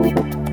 Hey,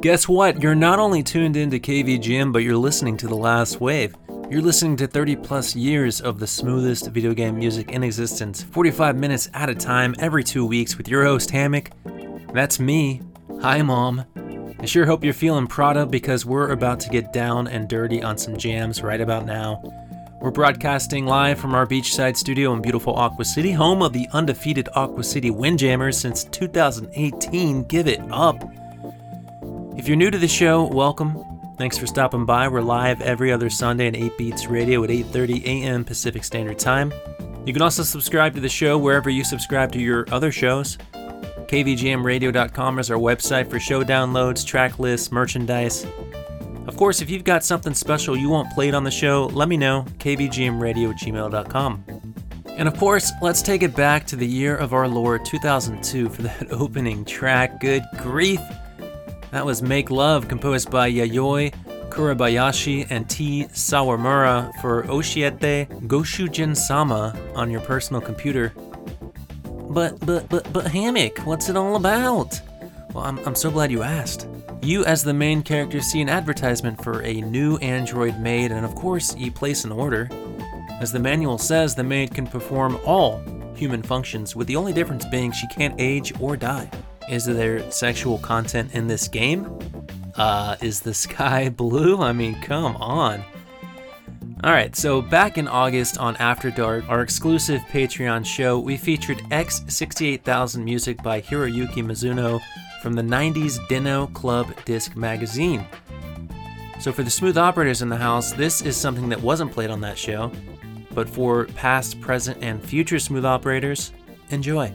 guess what? You're not only tuned into KVGM, but you're listening to The Last Wave. You're listening to 30 plus years of the smoothest video game music in existence, 45 minutes at a time, every two weeks, with your host, Hammock. That's me. Hi, Mom. I sure hope you're feeling proud of because we're about to get down and dirty on some jams right about now. We're broadcasting live from our beachside studio in beautiful Aqua City, home of the undefeated Aqua City Windjammers since 2018. Give it up. If you're new to the show, welcome. Thanks for stopping by. We're live every other Sunday on 8 Beats Radio at 8:30 a.m. Pacific Standard Time. You can also subscribe to the show wherever you subscribe to your other shows. KVGMradio.com is our website for show downloads, track lists, merchandise. Of course, if you've got something special you want played on the show, let me know. kvgmradio@gmail.com. And of course, let's take it back to the year of our Lord 2002 for that opening track. Good grief! That was Make Love, composed by Yayoi Kurebayashi and T. Sawamura for Oshiete Goshujin Sama on your personal computer. But, but, but, but, Hammock, what's it all about? Well, I'm, I'm so glad you asked. You, as the main character, see an advertisement for a new android maid, and of course, you place an order. As the manual says, the maid can perform all human functions, with the only difference being she can't age or die. Is there sexual content in this game? Uh, is the sky blue? I mean, come on. Alright, so back in August on After Dark, our exclusive Patreon show, we featured X68000 music by Hiroyuki Mizuno from the 90s Dennou Club Disc magazine. So, for the smooth operators in the house, this is something that wasn't played on that show. But for past, present, and future smooth operators, enjoy.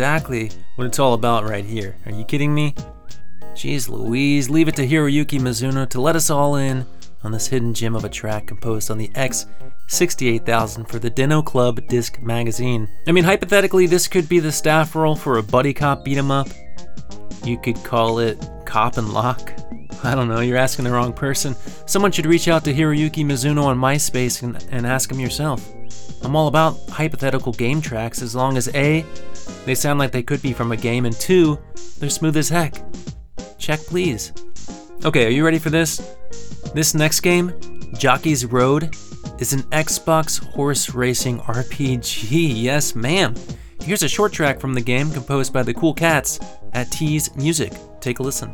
Exactly what it's all about right here. Are you kidding me? Jeez Louise, leave it to Hiroyuki Mizuno to let us all in on this hidden gem of a track composed on the X68000 for the Dennou Club disc magazine. I mean, hypothetically, this could be the staff roll for a buddy cop beat 'em up. You could call it Cop and Lock. I don't know, you're asking the wrong person. Someone should reach out to Hiroyuki Mizuno on MySpace and, and ask him yourself. I'm all about hypothetical game tracks as long as A, they sound like they could be from a game, and two, they're smooth as heck. Check, please. Okay, are you ready for this? This next game, Jockey's Road, is an Xbox horse racing RPG. Yes, ma'am. Here's a short track from the game composed by the Cool Cats at T's Music. Take a listen.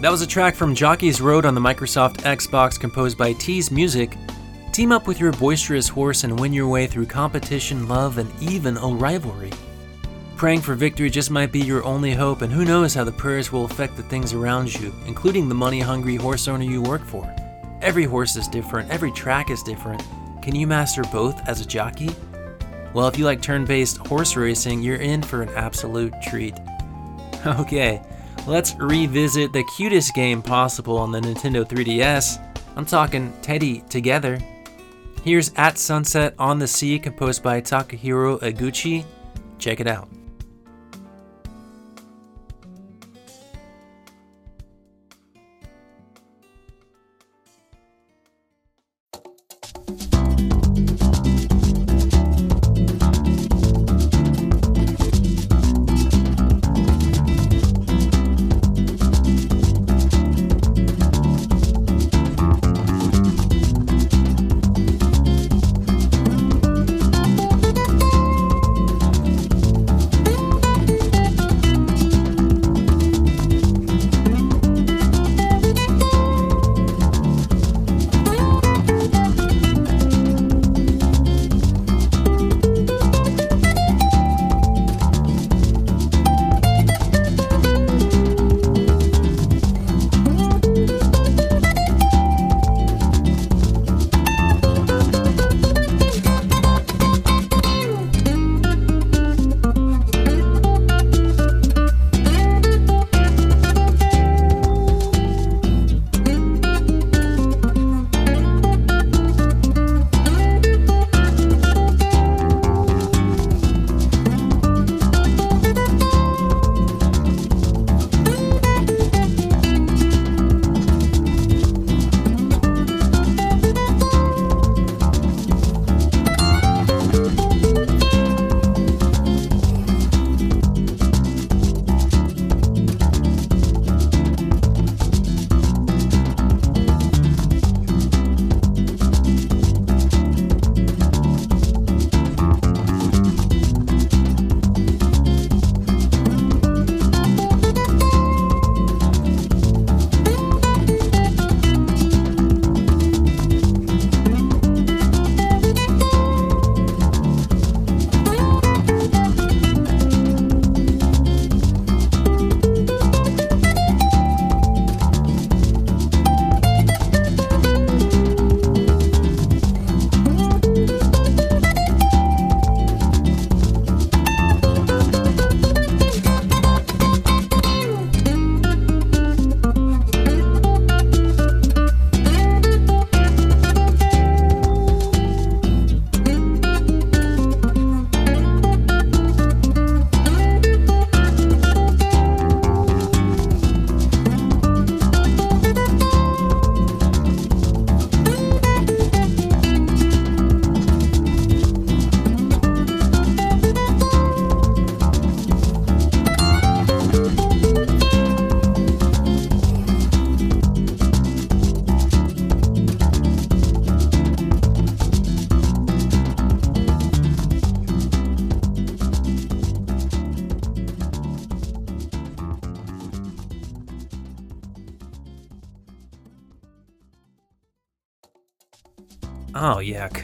That was a track from Jockey's Road on the Microsoft Xbox composed by T's Music. Team up with your boisterous horse and win your way through competition, love, and even a rivalry. Praying for victory just might be your only hope, and who knows how the prayers will affect the things around you, including the money hungry horse owner you work for. Every horse is different, every track is different. Can you master both as a jockey? Well, if you like turn based horse racing, you're in for an absolute treat. Okay, let's revisit the cutest game possible on the Nintendo 3DS. I'm talking Teddy Together. Here's At Sunset on the Sea, composed by Takahiro Eguchi. Check it out.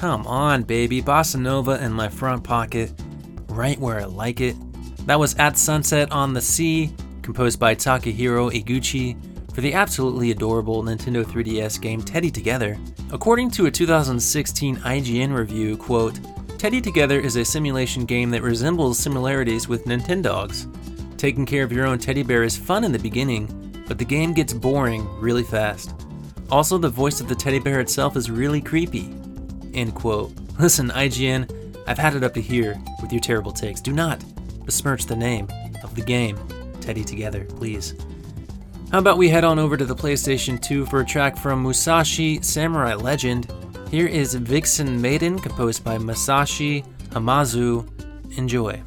Come on, baby. Bossa Nova in my front pocket, right where I like it. That was At Sunset on the Sea, composed by Takahiro Eguchi for the absolutely adorable Nintendo 3DS game Teddy Together. According to a 2016 IGN review, quote, Teddy Together is a simulation game that resembles similarities with Nintendogs. Taking care of your own teddy bear is fun in the beginning, but the game gets boring really fast. Also, the voice of the teddy bear itself is really creepy. End quote. Listen, IGN, I've had it up to here with your terrible takes. Do not besmirch the name of the game, Teddy Together, please. How about we head on over to the PlayStation 2 for a track from Musashi Samurai Legend? Here is Vixen Maiden, composed by Masashi Hamauzu. Enjoy.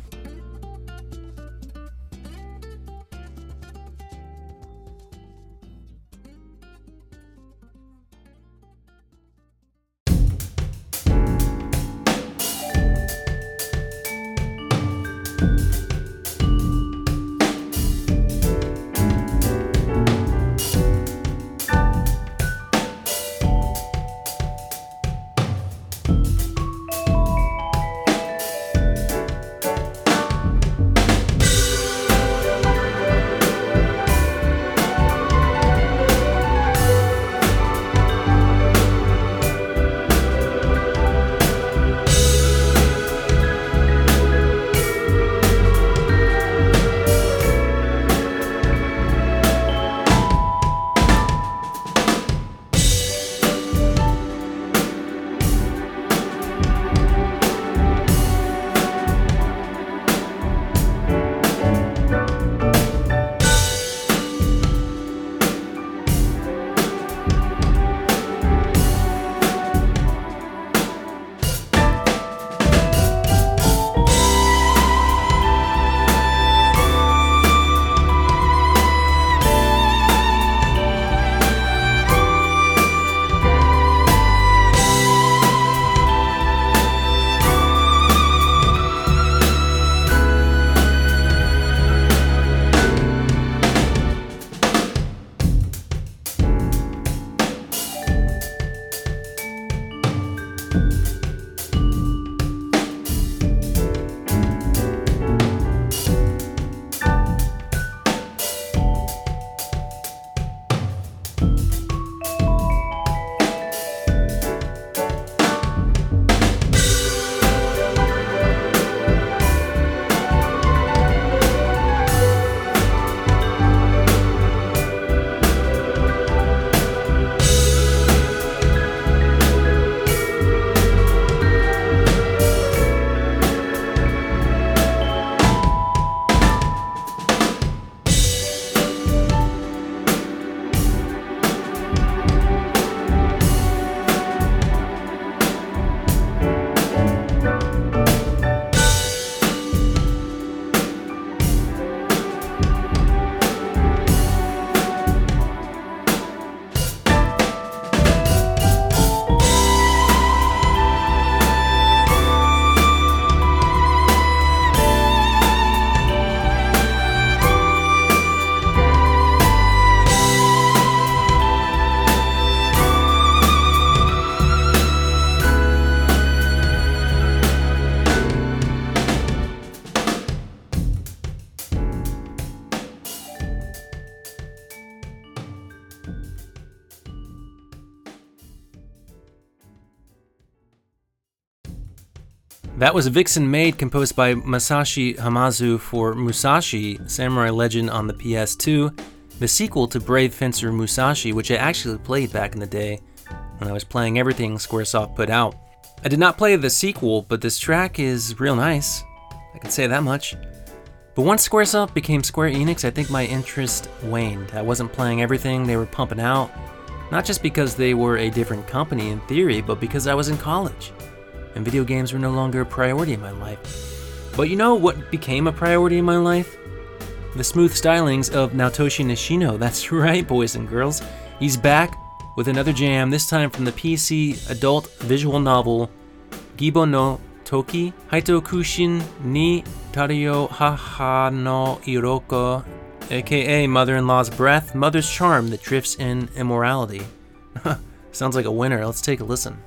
That was Vixen Maid, composed by Masashi Hamauzu for Musashi Samurai Legend on the PS2, the sequel to Brave Fencer Musashi, which I actually played back in the day when I was playing everything Squaresoft put out. I did not play the sequel, but this track is real nice. I can say that much. But once Squaresoft became Square Enix, I think my interest waned. I wasn't playing everything they were pumping out, not just because they were a different company in theory, but because I was in college and video games were no longer a priority in my life. But you know what became a priority in my life? The smooth stylings of Naotoshi Nishino. That's right, boys and girls. He's back with another jam, this time from the PC adult visual novel Gibo no Toki Haitokushin ni Tario Haha no Iroka, aka Mother in Law's Breath, Mother's Charm that drifts in immorality. Sounds like a winner. Let's take a listen.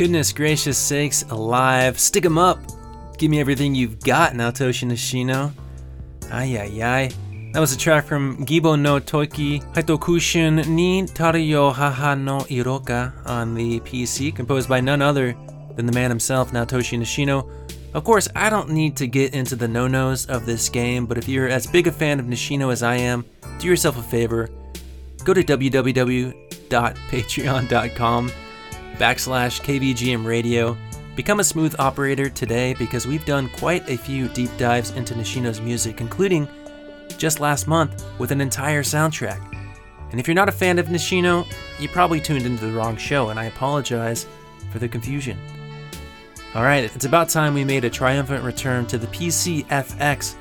Goodness gracious sakes alive. Stick 'em up. Give me everything you've got, Naotoshi Nishino. Ay ay ay. That was a track from Gibo no Toki Haitokushin ni Tarayo Haha no Iroka on the PC, composed by none other than the man himself, Naotoshi Nishino. Of course, I don't need to get into the no nos of this game, but if you're as big a fan of Nishino as I am, do yourself a favor. Go to www.patreon.com backslash KVGM radio. Become a smooth operator today because we've done quite a few deep dives into Nishino's music, including just last month with an entire soundtrack. And if you're not a fan of Nishino, you probably tuned into the wrong show, and I apologize for the confusion. Alright, it's about time we made a triumphant return to the PCFX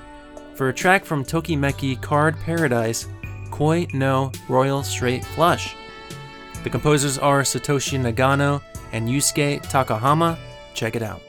for a track from Tokimeki Card Paradise, Koi no Royal Straight Flush. The composers are Satoshi Nagano and Yusuke Takahama. Check it out.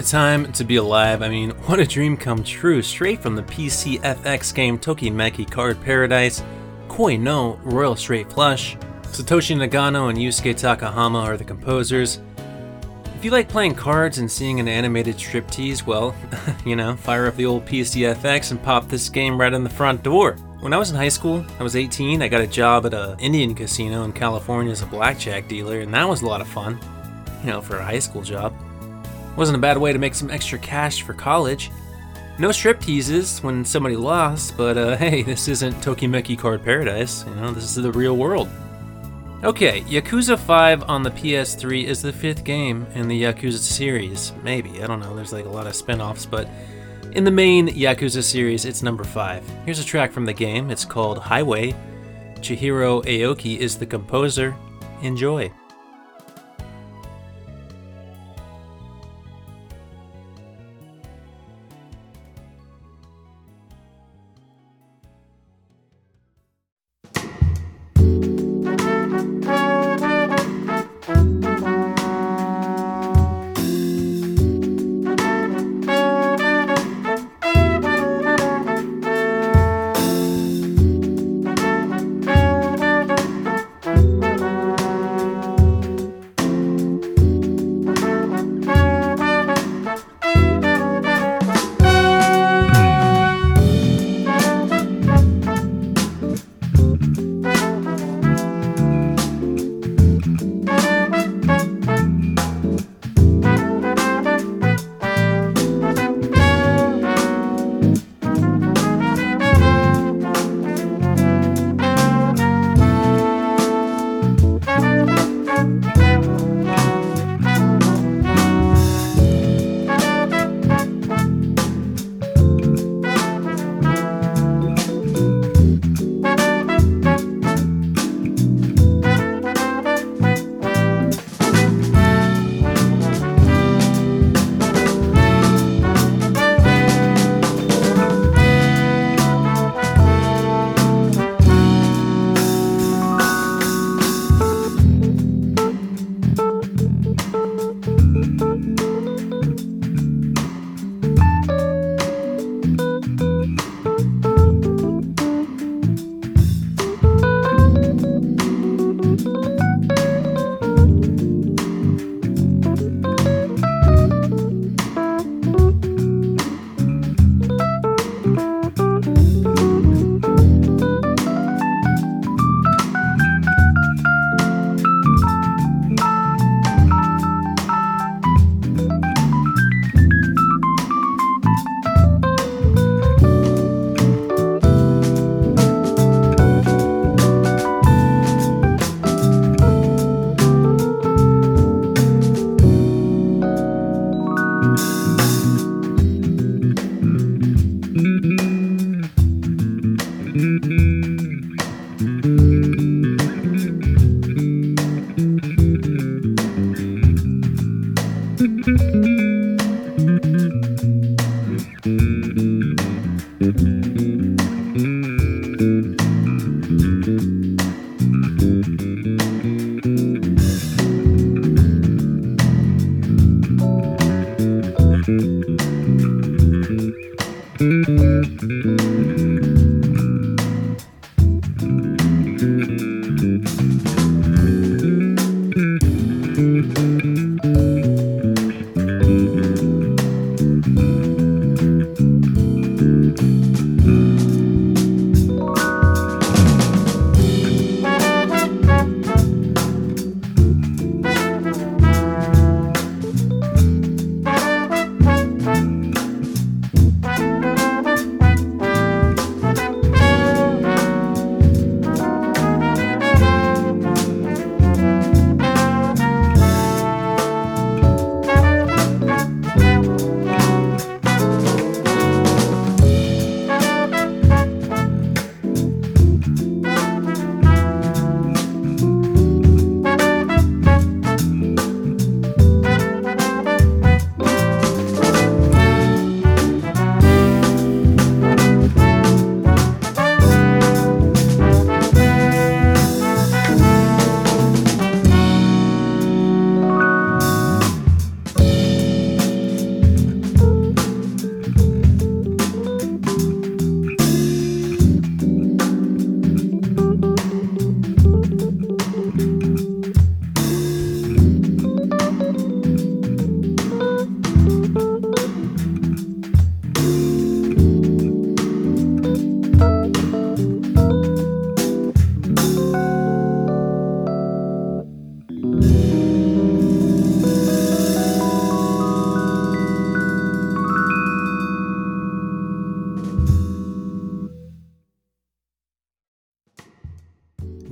A time to be alive. I mean, what a dream come true. Straight from the PCFX game Tokimeki Card Paradise, Koi no Royal Straight Flush. Satoshi Nagano and Yusuke Takahama are the composers. If you like playing cards and seeing an animated striptease, well, you know, fire up the old PCFX and pop this game right in the front door. When I was in high school, I was 18, I got a job at a Indian casino in California as a blackjack dealer, and that was a lot of fun. You know, for a high school job. Wasn't a bad way to make some extra cash for college. No strip teases when somebody lost, but uh, hey, this isn't Tokimeki Card Paradise. You know, this is the real world. Okay, Yakuza 5 on the PS3 is the fifth game in the Yakuza series. Maybe, I don't know, there's like a lot of spin offs, but in the main Yakuza series, it's number 5. Here's a track from the game, it's called Highway. Chihiro Aoki is the composer. Enjoy.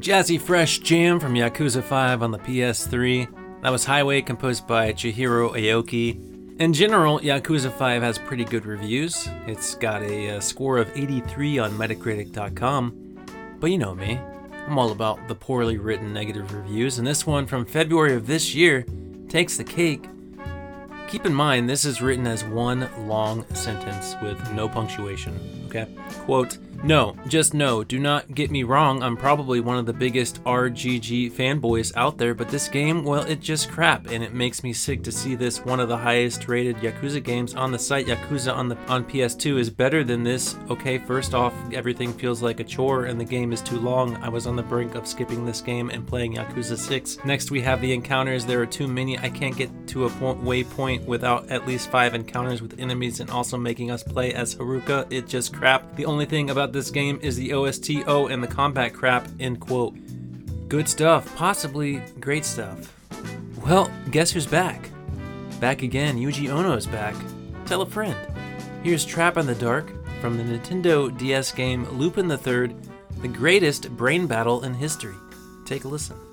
Jazzy Fresh Jam from Yakuza 5 on the PS3. That was Highway, composed by Chihiro Aoki. In general, Yakuza 5 has pretty good reviews. It's got a, a score of 83 on Metacritic.com. But you know me, I'm all about the poorly written negative reviews, and this one from February of this year takes the cake. Keep in mind, this is written as one long sentence with no punctuation, okay? Quote, no, just no. Do not get me wrong, I'm probably one of the biggest RGG fanboys out there, but this game, well, it's just crap, and it makes me sick to see this one of the highest rated Yakuza games on the site. Yakuza on the on PS2 is better than this. Okay, first off, everything feels like a chore and the game is too long. I was on the brink of skipping this game and playing Yakuza 6. Next, we have the encounters. There are too many. I can't get to a point waypoint without at least 5 encounters with enemies and also making us play as Haruka. It's just crap. The only thing about this game is the OSTO and the combat crap, end quote. Good stuff, possibly great stuff. Well, guess who's back? Back again, Yuji Ohno is back. Tell a friend. Here's Trap in the Dark from the Nintendo DS game Lupin III, the greatest brain battle in history. Take a listen.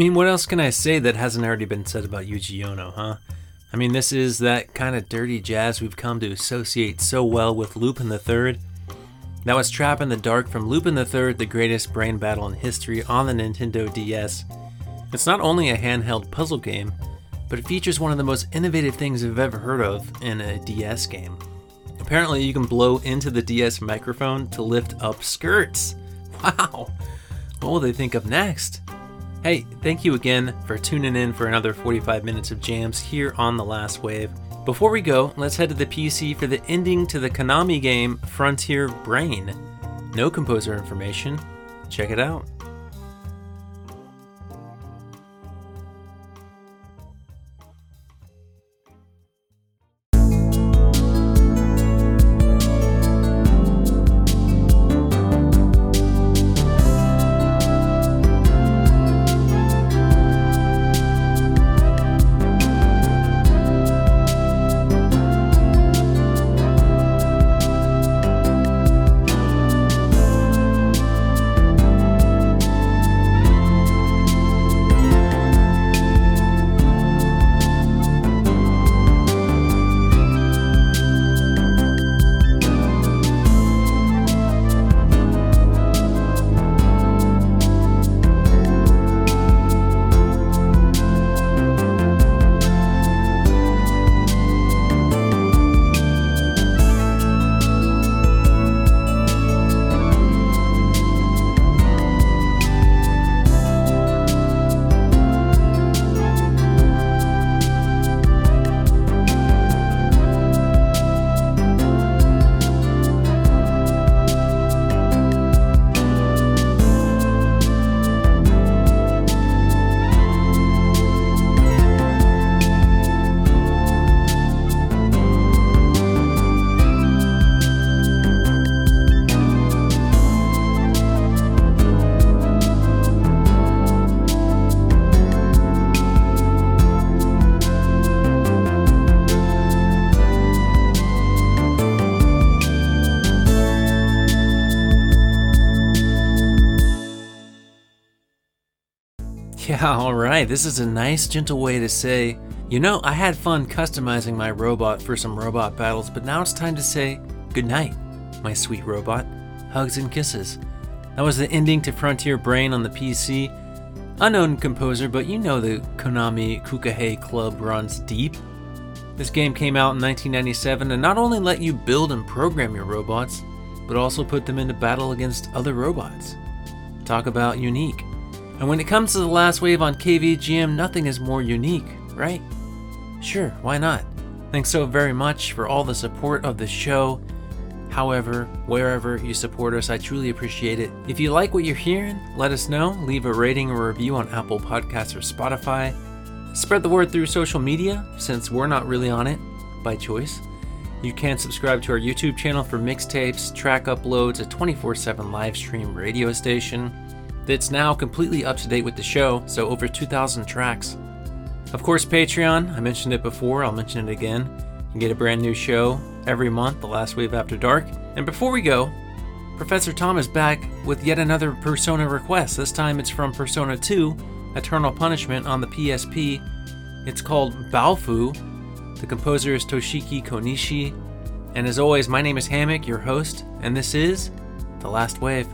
Mean, what else can I say that hasn't already been said about Yuji Ohno, huh? I mean, this is that kind of dirty jazz we've come to associate so well with Lupin the Third. That was Trap in the Dark from Lupin the Third, the greatest brain battle in history on the Nintendo DS. It's not only a handheld puzzle game, but it features one of the most innovative things I've ever heard of in a DS game. Apparently, you can blow into the DS microphone to lift up skirts. Wow! What will they think of next? Hey, thank you again for tuning in for another 45 minutes of jams here on The Last Wave. Before we go, let's head to the PC for the ending to the Konami game Frontier Brain. No composer information. Check it out. Yeah, alright, this is a nice, gentle way to say, you know, I had fun customizing my robot for some robot battles, but now it's time to say goodnight, my sweet robot. Hugs and kisses. That was the ending to Frontier Brain on the PC. Unknown composer, but you know the Konami Kukeiha Club runs deep. This game came out in 1997 and not only let you build and program your robots, but also put them into battle against other robots. Talk about unique. And when it comes to the last wave on KVGM, nothing is more unique, right? Sure, why not? Thanks so very much for all the support of the show. However, wherever you support us, I truly appreciate it. If you like what you're hearing, let us know. Leave a rating or review on Apple Podcasts or Spotify. Spread the word through social media, since we're not really on it by choice. You can subscribe to our YouTube channel for mixtapes, track uploads, a 24 7 live stream radio station that's now completely up to date with the show, so over 2,000 tracks. Of course, Patreon, I mentioned it before, I'll mention it again. You can get a brand new show every month, The Last Wave After Dark. And before we go, Professor Tom is back with yet another Persona request. This time it's from Persona 2, Eternal Punishment on the PSP. It's called Baofu. The composer is Toshiki Konishi. And as always, my name is Hammock, your host, and this is The Last Wave.